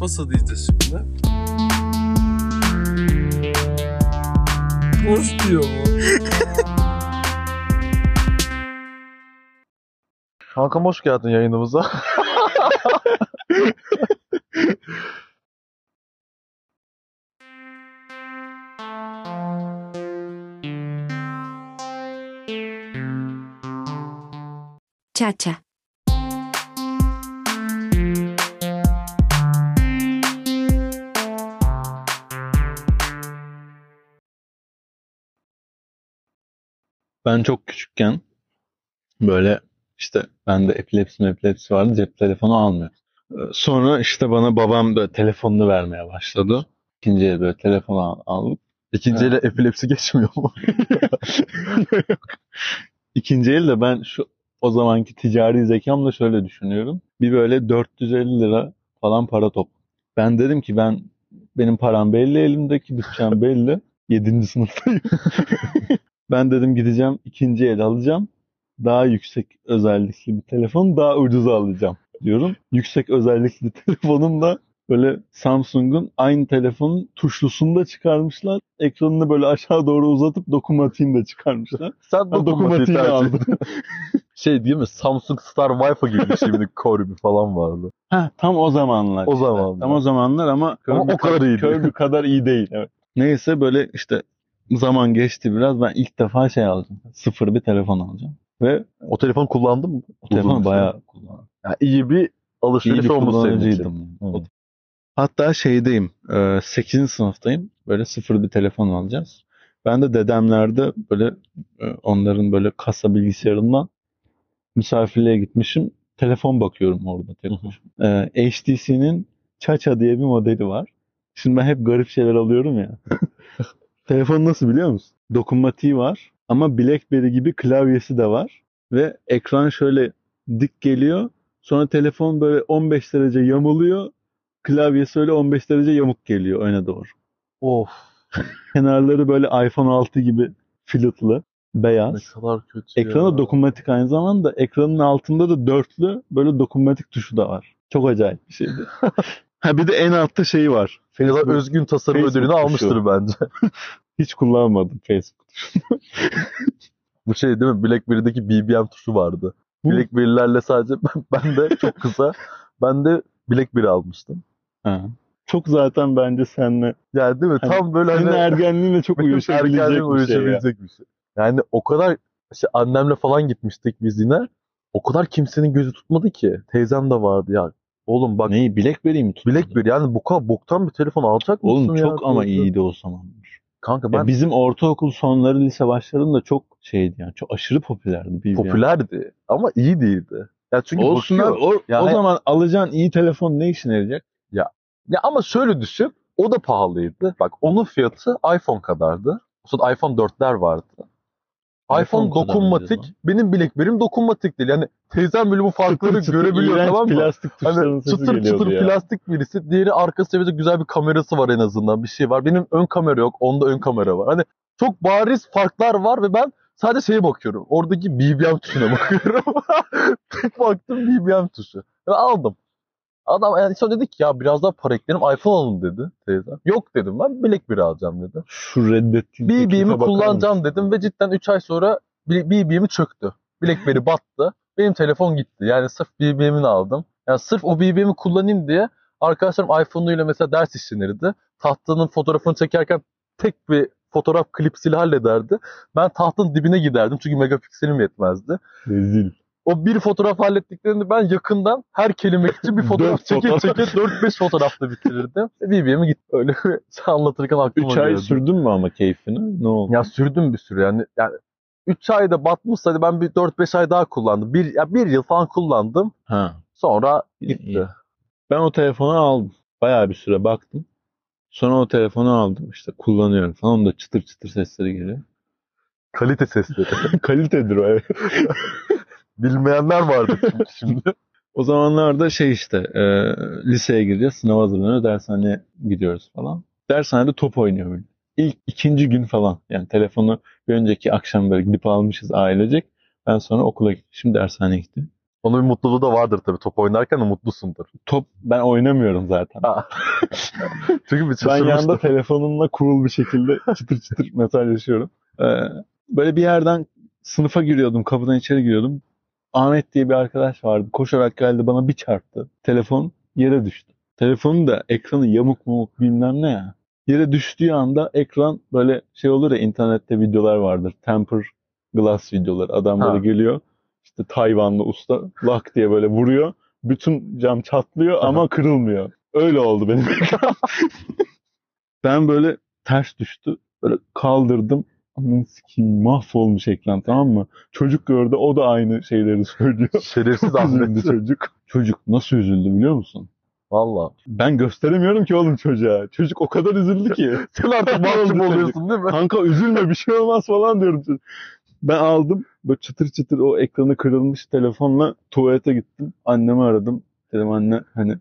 Nasıl diyeceğiz şimdi? Boş diyor mu? Kankam hoş geldin yayınımıza. Chacha. Ben çok küçükken böyle işte bende epilepsi epilepsi vardı cep telefonu almıyor. Ee, Sonra işte bana babam da telefonunu vermeye başladı. İkinci el böyle telefon al- aldık. İkinci ele epilepsi geçmiyor mu? İkinci el de ben şu o zamanki ticari zekamla şöyle düşünüyorum. Bir böyle 450 lira falan para top. Ben dedim ki ben benim param belli elimdeki bütçem belli. 7. sınıftayım. ben dedim gideceğim ikinci el alacağım. Daha yüksek özellikli bir telefon daha ucuza alacağım diyorum. Yüksek özellikli telefonum da böyle Samsung'un aynı telefonun tuşlusunu da çıkarmışlar. Ekranını böyle aşağı doğru uzatıp dokunmatiğini de çıkarmışlar. Sen dokunmatiğini ettin. Şey değil mi? Samsung Star Wi-Fi gibi bir şey bir Corby falan vardı. Ha tam o zamanlar. O işte. zamanlar. Tam o zamanlar ama, Ama Kirby o kadar iyi değil. Kirby kadar iyi değil. Evet. Neyse böyle işte zaman geçti biraz. Ben ilk defa şey alacağım. Sıfır bir telefon alacağım. Ve O telefonu kullandın mı? o telefonu bayağı kullandım. Yani iyi bir İyi alışveriş bir olmuş senin için. O- Hatta şeydeyim. 8. sınıftayım. Böyle sıfır bir telefon alacağız. Ben de dedemlerde böyle e, onların böyle kasa bilgisayarından misafirliğe gitmişim. Telefon bakıyorum orada tek. Ee, HTC'nin Chacha diye bir modeli var. Şimdi ben hep garip şeyler alıyorum ya. Telefon nasıl biliyor musun? Dokunmatiği var ama BlackBerry gibi klavyesi de var. Ve ekran şöyle dik geliyor. Sonra telefon böyle 15 derece yamuluyor. Klavyesi öyle 15 derece yamuk geliyor öne doğru. Of Kenarları böyle iPhone 6 gibi ne beyaz. kadar kötü Ekrana ya. dokunmatik aynı zamanda. Ekranın altında da dörtlü böyle dokunmatik tuşu da var. Çok acayip bir şeydi. ha bir de en altta şeyi var. Facebook. özgün tasarım Facebook ödülünü tuşu. almıştır bence. Hiç kullanmadım Facebook tuşunu. Bu şey değil mi? BlackBerry'deki BBM tuşu vardı. Bu- BlackBerry'lerle sadece ben, ben de çok kısa ben de BlackBerry almıştım. Ha. Çok zaten bence seninle Yani değil mi? Hani Tam böyle senin hani ergenliğinle çok uyuşabilecek bir şey ya. uyuşabilecek bir şey. Yani o kadar işte annemle falan gitmiştik biz yine. O kadar kimsenin gözü tutmadı ki. Teyzem de vardı ya. Oğlum bak Neyi? Blackberry mi tuttu? BlackBerry yani bu kadar boktan bir telefon alacak mısın Oğlum ya? çok ama Teyze? iyiydi o zamanlar. Kanka Ya ben bizim ortaokul sonları lise başlarında çok şeydi yani. Çok aşırı popülerdi. BBM. popülerdi ama iyi değildi. Ya çünkü Olsun bakıyor-. O, Ya o zaman alacağın iyi telefon ne işine yarayacak? Ya ama şöyle düşün. O da pahalıydı. Bak onun fiyatı iPhone kadardı. Sonra iPhone 4'ler vardı. iPhone, iPhone dokunmatik. Benim BlackBerry'm dokunmatik değil. Yani teyzem bile bu farkları Çıtır görebiliyor tamam mı? plastik Hani çıtır çıtır ya. plastik birisi. Diğeri arka seviyede güzel bir kamerası var en azından. Bir şey var. Benim ön kamera yok. Onda ön kamera var. Hani çok bariz farklar var ve ben sadece şeye bakıyorum. Oradaki BBM tuşuna bakıyorum. Tek baktım BBM tuşu. Ve aldım. Adam yani sonra dedi ki ya biraz daha para eklerim iPhone alın dedi teyze. Yok dedim ben BlackBerry alacağım dedi. Şu reddettiğin BBM'i kullanacağım mısın? dedim ve cidden 3 ay sonra BBM'i çöktü. BlackBerry battı. Benim telefon gitti. Yani sırf BBM'ini aldım. Yani sırf o BBM'i kullanayım diye arkadaşlarım iPhone'uyla mesela ders işlenirdi. Tahtanın fotoğrafını çekerken tek bir fotoğraf klipsiyle hallederdi. Ben tahtın dibine giderdim çünkü megapikselim yetmezdi. Rezil. O bir fotoğraf hallettiklerinde ben yakından her kelime için bir fotoğraf çeke çeke 4-5 fotoğrafla bitirirdim. BBM'i gitti. Öyle anlatırken aklıma 3 ay geldi. sürdün mü ama keyfini? Ne oldu? Ya sürdüm bir süre yani. yani 3 ayda batmışsa hadi ben bir 4-5 ay daha kullandım. Bir, ya bir yıl falan kullandım. Ha. Sonra gitti. iyi. Ben o telefonu aldım. Bayağı bir süre baktım. Sonra o telefonu aldım işte kullanıyorum falan. Onda çıtır çıtır sesleri geliyor. Kalite sesleri. Kalitedir o evet. Bilmeyenler vardı çünkü şimdi. O zamanlarda şey işte e, liseye gireceğiz. Sınav hazırlanıyor. Dershaneye gidiyoruz falan. Dershanede top oynuyor böyle. İlk ikinci gün falan. Yani telefonu bir önceki akşam böyle gidip almışız ailecek. Ben sonra okula gittim. Şimdi dershaneye gittim. Onun bir mutluluğu da vardır tabii. Top oynarken de mutlusundur. Top ben oynamıyorum zaten. Çünkü bir Ben yanda telefonumla cool bir şekilde çıtır çıtır mesajlaşıyorum. Ee, böyle bir yerden sınıfa giriyordum, kapıdan içeri giriyordum. Ahmet diye bir arkadaş vardı. Koşarak geldi bana bir çarptı. Telefon yere düştü. Telefonun da ekranı yamuk mumuk bilmem ne ya. Yere düştüğü anda ekran böyle şey olur ya internette videolar vardır. Temper glass videoları. Adam böyle Ha. geliyor. İşte Tayvanlı usta lak diye böyle vuruyor. Bütün cam çatlıyor ama kırılmıyor. Öyle oldu benim ekran. ben böyle ters düştü. Böyle kaldırdım. Sikeyim mahvolmuş ekran tamam mı? Çocuk gördü o da aynı şeyleri söylüyor. Şerefsiz Ahmet. çocuk. Çocuk nasıl üzüldü biliyor musun? Valla. Ben gösteremiyorum ki oğlum çocuğa. Çocuk o kadar üzüldü ki. Sen artık mahcup oluyorsun değil mi? Kanka üzülme bir şey olmaz falan diyorum. Ben aldım böyle çıtır çıtır o ekranı kırılmış telefonla tuvalete gittim. Annemi aradım. Dedim anne hani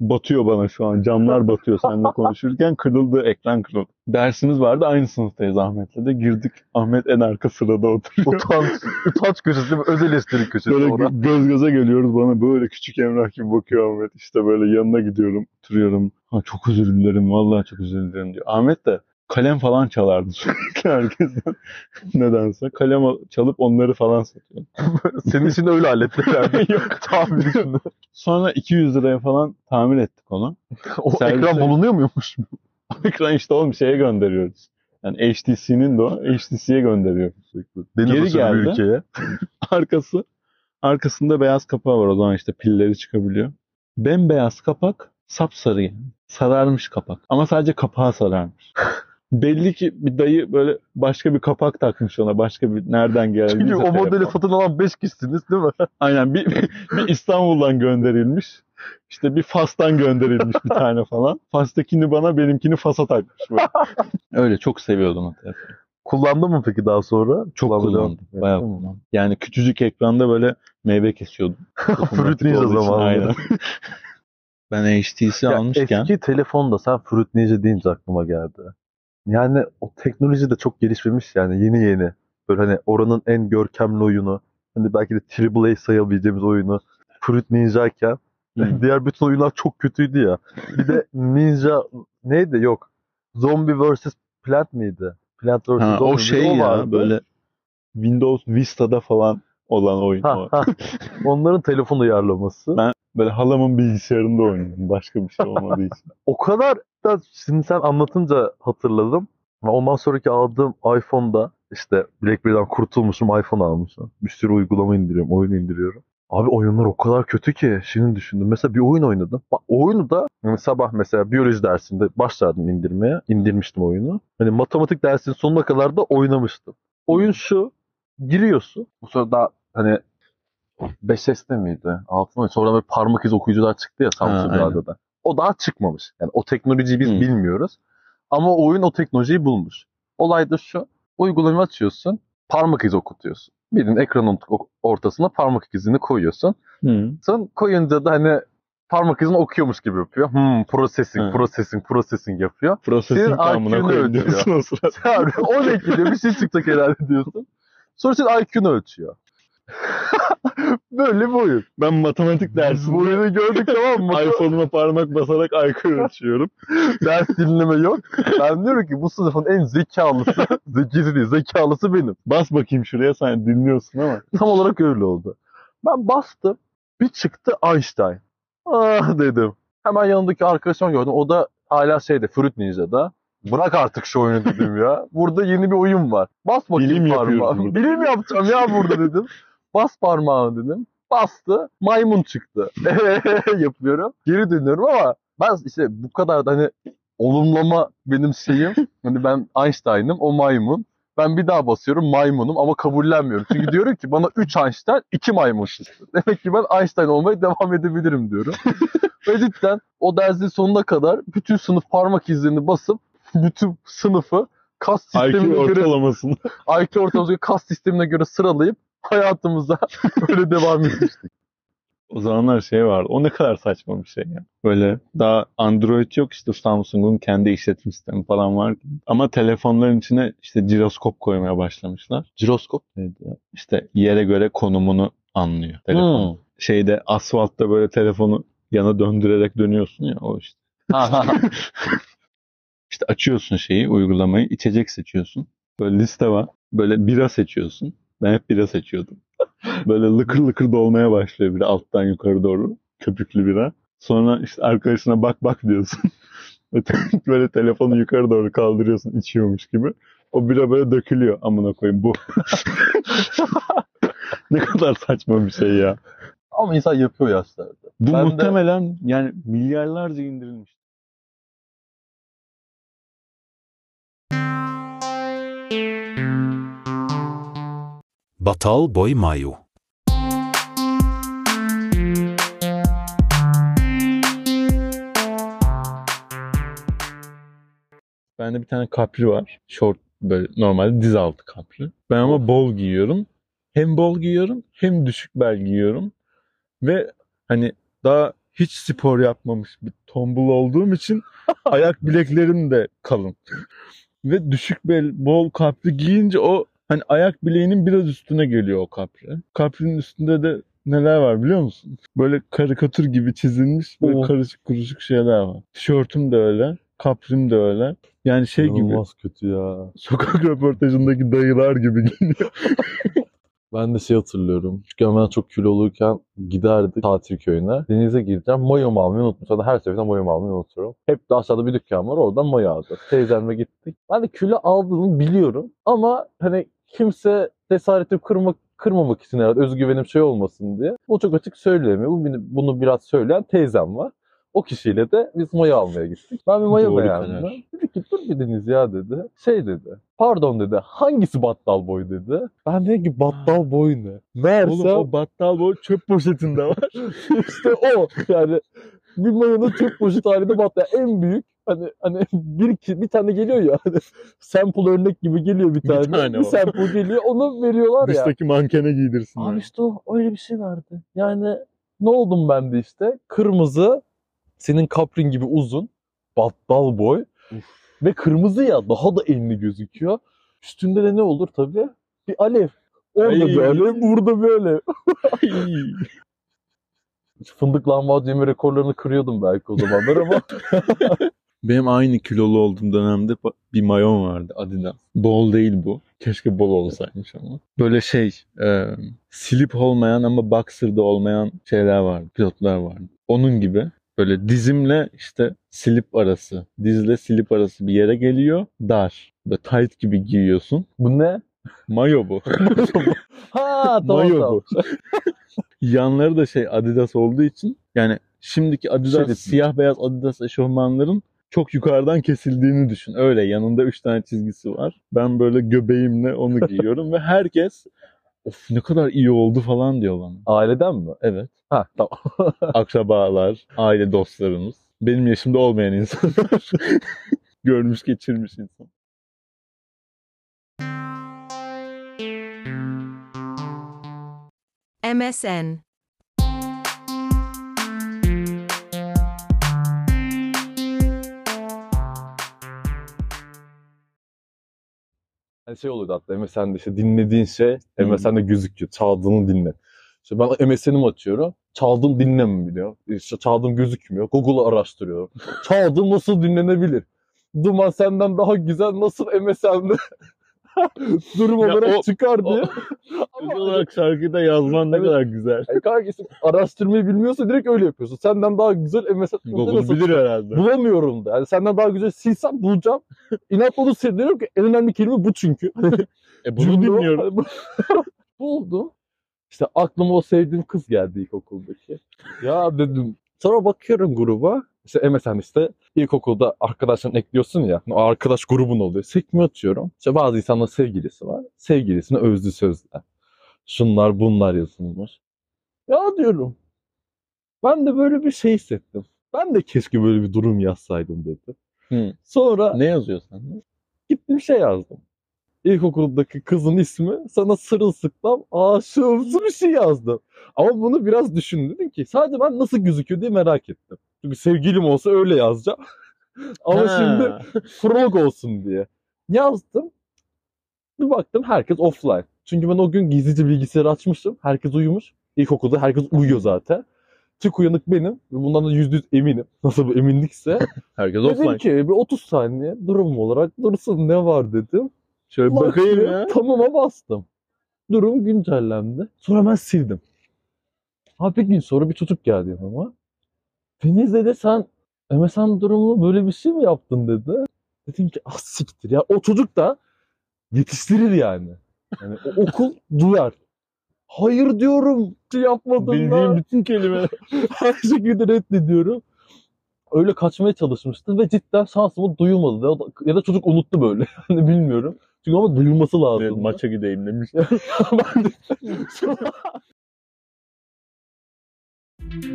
batıyor bana şu an camlar batıyor seninle konuşurken kırıldı ekran kırıldı. Dersimiz vardı aynı sınıftayız Ahmet'le de girdik. Ahmet en arka sırada oturuyor. Utanç, utanç köşesi değil mi? Özel espri köşesi Böyle orada. gö- göz göze geliyoruz bana böyle küçük Emrah gibi bakıyor Ahmet. İşte böyle yanına gidiyorum, oturuyorum. Ha, çok özür dilerim, vallahi çok özür dilerim diyor. Ahmet de kalem falan çalardı sürekli herkesten. Nedense. Kalem al- çalıp onları falan satıyor. Senin için de öyle hallettiler. Yok. Tahmin içinde. Sonra 200 liraya falan tamir ettik onu. O Servise- ekran bulunuyor muymuş? Ekran işte oğlum şeye gönderiyoruz. Yani HTC'nin de o HTC'ye gönderiyoruz. Deniz Geri geldi. ülkeye. Arkası arkasında beyaz kapağı var o zaman işte pilleri çıkabiliyor. Bembeyaz kapak sapsarı yani. Sararmış kapak. Ama sadece kapağı sararmış. Belli ki bir dayı böyle başka bir kapak takmış ona. Başka bir nereden geldi. Çünkü o modeli satın alan 5 kişisiniz değil mi? Aynen bir, bir İstanbul'dan gönderilmiş. İşte bir Fas'tan gönderilmiş bir tane falan. Fas'takini bana benimkini Fas'a takmış. Böyle. Öyle çok seviyordum o telefonu. Kullandın mı peki daha sonra? Çok Kullanmaya devam- kullandım. Bayağı kullandım. Yani küçücük ekranda böyle meyve kesiyordum. Fruit Ninja zamanında. Ben HTC Ya almışken Eski telefonda sen Fruit Ninja deyince aklıma geldi. Yani o teknoloji de çok gelişmemiş yani yeni yeni. Böyle hani oranın en görkemli oyunu. Hani belki de AAA sayabileceğimiz oyunu. Fruit Ninja iken diğer bütün oyunlar çok kötüydü ya. Bir de Ninja neydi yok. Zombie vs. Plant miydi? Plant vs. ha, Zombie o şey ya vardı. böyle Windows Vista'da falan olan oyun Ha, o. ha. Onların telefon uyarlaması. Ben- Böyle halamın bilgisayarında oynuyorum. Başka bir şey olmadığı için. O kadar da şimdi sen anlatınca hatırladım. Ondan sonraki aldığım iPhone'da işte BlackBerry'den kurtulmuşum iPhone almışım. Bir sürü uygulama indiriyorum, oyun indiriyorum. Abi oyunlar o kadar kötü ki şimdi düşündüm. Mesela bir oyun oynadım. Bak, oyunu da yani sabah mesela biyoloji dersinde başladım indirmeye. İndirmiştim oyunu. Hani matematik dersinin sonuna kadar da oynamıştım. Oyun şu. Giriyorsun. Bu sırada hani 5S'te miydi? Altın mıydı? Sonra böyle parmak izi okuyucular çıktı ya Samsung aynen. O daha çıkmamış. Yani o teknolojiyi biz Hı. bilmiyoruz. Ama o oyun o teknolojiyi bulmuş. Olay da şu. Uygulamayı açıyorsun. Parmak izi okutuyorsun. Birinin ekranın ortasına parmak izini koyuyorsun. Hı. Sen koyunca da hani parmak izini okuyormuş gibi yapıyor. Hmm, processing, Hı. processing, processing yapıyor. Processing tamamına koyun diyorsun o sırada. O ne ki diyor, bir şey çıkacak herhalde diyorsun. Sonra senin IQ'nu ölçüyor. Böyle bir oyun. Ben matematik Biz bu dersinde oyunu gördük tamam mı? iPhone'uma parmak basarak IQ ölçüyorum. Ders dinleme yok. Ben diyorum ki bu sınıfın en zekalısı, zekisi değil, zekalısı benim. Bas bakayım şuraya sen dinliyorsun ama. Tam olarak öyle oldu. Ben bastım. Bir çıktı Einstein. Ah dedim. Hemen yanındaki arkadaşımı gördüm. O da hala şeyde Fruit Ninja'da. Bırak artık şu oyunu dedim ya. Burada yeni bir oyun var. Bas bakayım Bilim burada. Bilim yapacağım ya burada dedim. Bas parmağını dedim. Bastı. Maymun çıktı. yapıyorum. Geri dönüyorum ama ben işte bu kadar da hani olumlama benim şeyim. Hani ben Einstein'ım o maymun. Ben bir daha basıyorum maymunum ama kabullenmiyorum. Çünkü diyorum ki bana 3 Einstein 2 maymun çıktı. Demek ki ben Einstein olmaya devam edebilirim diyorum. Ve cidden o dersin sonuna kadar bütün sınıf parmak izlerini basıp bütün sınıfı kas IQ sistemine göre ortalamasını. IQ ortalaması göre kas sistemine göre sıralayıp hayatımıza öyle devam etmiştik. O zamanlar şey vardı. O ne kadar saçma bir şey ya. Böyle daha Android yok işte Samsung'un kendi işletim sistemi falan var. Ama telefonların içine işte jiroskop koymaya başlamışlar. Jiroskop Neydi ya? İşte yere göre konumunu anlıyor telefon. Hmm. şeyde asfaltta böyle telefonu yana döndürerek dönüyorsun ya o işte. İşte açıyorsun şeyi, uygulamayı, içecek seçiyorsun. Böyle liste var. Böyle bira seçiyorsun. Ben hep bira seçiyordum. Böyle lıkır lıkır dolmaya başlıyor biri alttan yukarı doğru. Köpüklü bira. Sonra işte arkadaşına bak bak diyorsun. Böyle telefonu yukarı doğru kaldırıyorsun içiyormuş gibi. O bira böyle dökülüyor. Amına koyayım bu. ne kadar saçma bir şey ya. Ama insan yapıyor yaşlarda. Bu Ben de- muhtemelen yani milyarlarca indirilmiş. Batal Boy Mayu Bende bir tane kapri var. Short böyle normalde diz altı kapri. Ben ama bol giyiyorum. Hem bol giyiyorum hem düşük bel giyiyorum. Ve hani daha hiç spor yapmamış bir tombul olduğum için ayak bileklerim de kalın. Ve düşük bel bol kapri giyince o hani ayak bileğinin biraz üstüne geliyor o kapri. Kaprinin üstünde de neler var biliyor musun? Böyle karikatür gibi çizilmiş böyle Oh. karışık kuruşuk şeyler var. Tişörtüm de öyle. Kaprim de öyle. Yani şey gibi İnanılmaz kötü ya. sokak röportajındaki dayılar gibi giyiniyor. Ben de şey hatırlıyorum. Küçükken ben çok kiloluyken giderdik tatil köyüne. Denize gireceğim. Mayomu almayı unuttum. Zaten her seferinde mayomu almayı unuturum. Hep de aşağıda bir dükkan var. Oradan mayo aldık. Teyzemle gittik. Ben de kilo aldığımı biliyorum. Ama hani kimse cesaretimi kırmak kırmamak için herhalde özgüvenim şey olmasın diye. Bu çok açık söyleyemiyor. Bu- Bunu biraz söyleyen teyzem var. O kişiyle de biz mayo almaya gittik. Ben bir mayo Doğru beğendim. karar. Dedi ki dur bir Deniz ya dedi. Şey dedi. Pardon dedi. Hangisi battal boy dedi. Ben dedim ki battal boy ne? Meğerse Oğlum o battal boy çöp poşetinde var. işte o. Yani bir mayonun çöp poşeti halinde battal. En büyük hani hani bir bir tane geliyor ya hani sample örnek gibi geliyor bir Bir tane. tane bir sample geliyor. Onu veriyorlar ya. Dıştaki mankene giydirsin. Abi işte o öyle bir şey vardı. Yani ne oldum ben de işte? Kırmızı, senin kaprin gibi uzun, battal boy ve kırmızı ya daha da enli gözüküyor. Üstünde de ne olur tabii? Bir alev. Orada Ay. alev, burada alev. Fındık lahmacun yeme rekorlarını kırıyordum belki o zamanlar ama Benim aynı kilolu olduğum dönemde bir mayon vardı Adidas. Bol değil bu. Keşke bol olsaymış ama. Böyle şey, e, slip olmayan ama boxer'da olmayan şeyler vardı. Pilotlar vardı. Onun gibi böyle dizimle işte slip arası, dizle slip arası bir yere geliyor. Dar. Böyle tight gibi giyiyorsun. bu ne? Mayo bu. Ha tamam Mayo tamam. bu. Yanları da şey Adidas olduğu için yani şimdiki Adidas Şey siyah beyaz Adidas eşofmanların çok yukarıdan kesildiğini düşün. Öyle yanında 3 tane çizgisi var. Ben böyle göbeğimle onu giyiyorum ve herkes of ne kadar iyi oldu falan diyor bana. Aileden mi? Evet. Ha tamam. Akrabalar, aile dostlarımız. Benim yaşımda olmayan insanlar. Görmüş geçirmiş insan. MSN. Hani şey oluyordu hatta MSN'de işte dinlediğin şey. MSN'de gözüküyor. Çaldığını dinle. İşte ben MSN'imi açıyorum. Çaldığım dinlenmiyor. İşte çaldığım gözükmüyor. Google'ı araştırıyorum. Çaldığım nasıl dinlenebilir? Duman senden daha güzel nasıl MSN'de durum Ya olarak o- çıkar diye. Özel olarak şarkıyı da yazman ne Evet. kadar güzel. Yani kanka işte araştırmayı bilmiyorsa direkt öyle yapıyorsun. Senden daha güzel MSN'de Google nasıl bilir herhalde. Bulamıyorum da. Yani senden daha güzel silsem bulacağım. İnatla onu sildiriyorum ki en önemli kelime bu çünkü. E bunu Cümle dinliyorum. Buldum. İşte aklıma o sevdiğim kız geldi ilkokuldaki. Ya dedim. Sonra bakıyorum gruba. İşte MSN işte ilkokulda arkadaşlarını ekliyorsun ya. O arkadaş grubun oluyor. Sekme atıyorum. İşte bazı insanların sevgilisi var. Sevgilisine özlü sözler. Şunlar bunlar yazılmış. Ya diyorum. Ben de böyle bir şey hissettim. Ben de keşke böyle bir durum yazsaydım dedim. Hı. Sonra Ne yazıyorsun? gittim şey yazdım. İlkokuldaki kızın ismi sana sırılsıklam aşığımsı bir şey yazdım. Ama bunu biraz düşündüm Dedim ki sadece ben nasıl gözüküyor diye merak ettim. Çünkü sevgilim olsa öyle yazacağım. Ama Ha. şimdi frog olsun diye. Yazdım. Bir baktım herkes offline. Çünkü ben o gün gizlice bilgisayarı açmıştım. Herkes uyumuş. İlkokulda herkes uyuyor zaten. Tek uyanık benim. Bundan da yüzde yüz eminim. Nasıl bir eminlikse. Herkes dedim offline. ki bir 30 saniye durum olarak dursun ne var dedim. Şöyle bakayım Başlıyor, ya. Tamama bastım. Durum güncellendi. Sonra ben sildim. Abi bir gün sonra bir çocuk geldi yanıma. Deniz dedi sen MSN durumunu böyle bir şey mi yaptın dedi. Dedim ki ah siktir ya. O çocuk da yetiştirir yani. Yani o okul duyar. Hayır diyorum. Şey yapmadın da. Bildiğim bütün kelimeler. Her şekilde reddediyorum. Öyle kaçmaya çalışmıştı ve cidden şansımı duyulmadı. Ya da, ya da çocuk unuttu böyle. Hani bilmiyorum. Çünkü ama duyulması lazım. Evet, maça gideyim demiş. ben de... Sevgili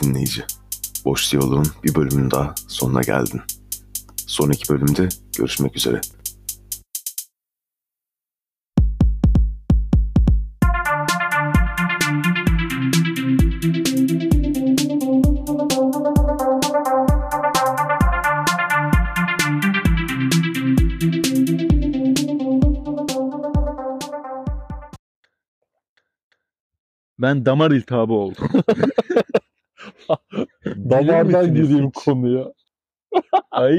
dinleyici, Boş Diyalog'un bir bölümünün daha sonuna geldin. Sonraki bölümde görüşmek üzere. Ben damar iltihabı oldum. Damardan gireyim konuya. Ay.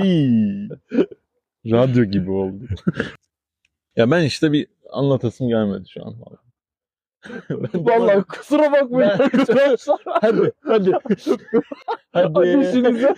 Radyo gibi oldu. ya ben işte bir anlatasım gelmedi şu an. Ben Vallahi kusura bakmayın Ben- arkadaşlar. hadi hadi. Hadi Hadi.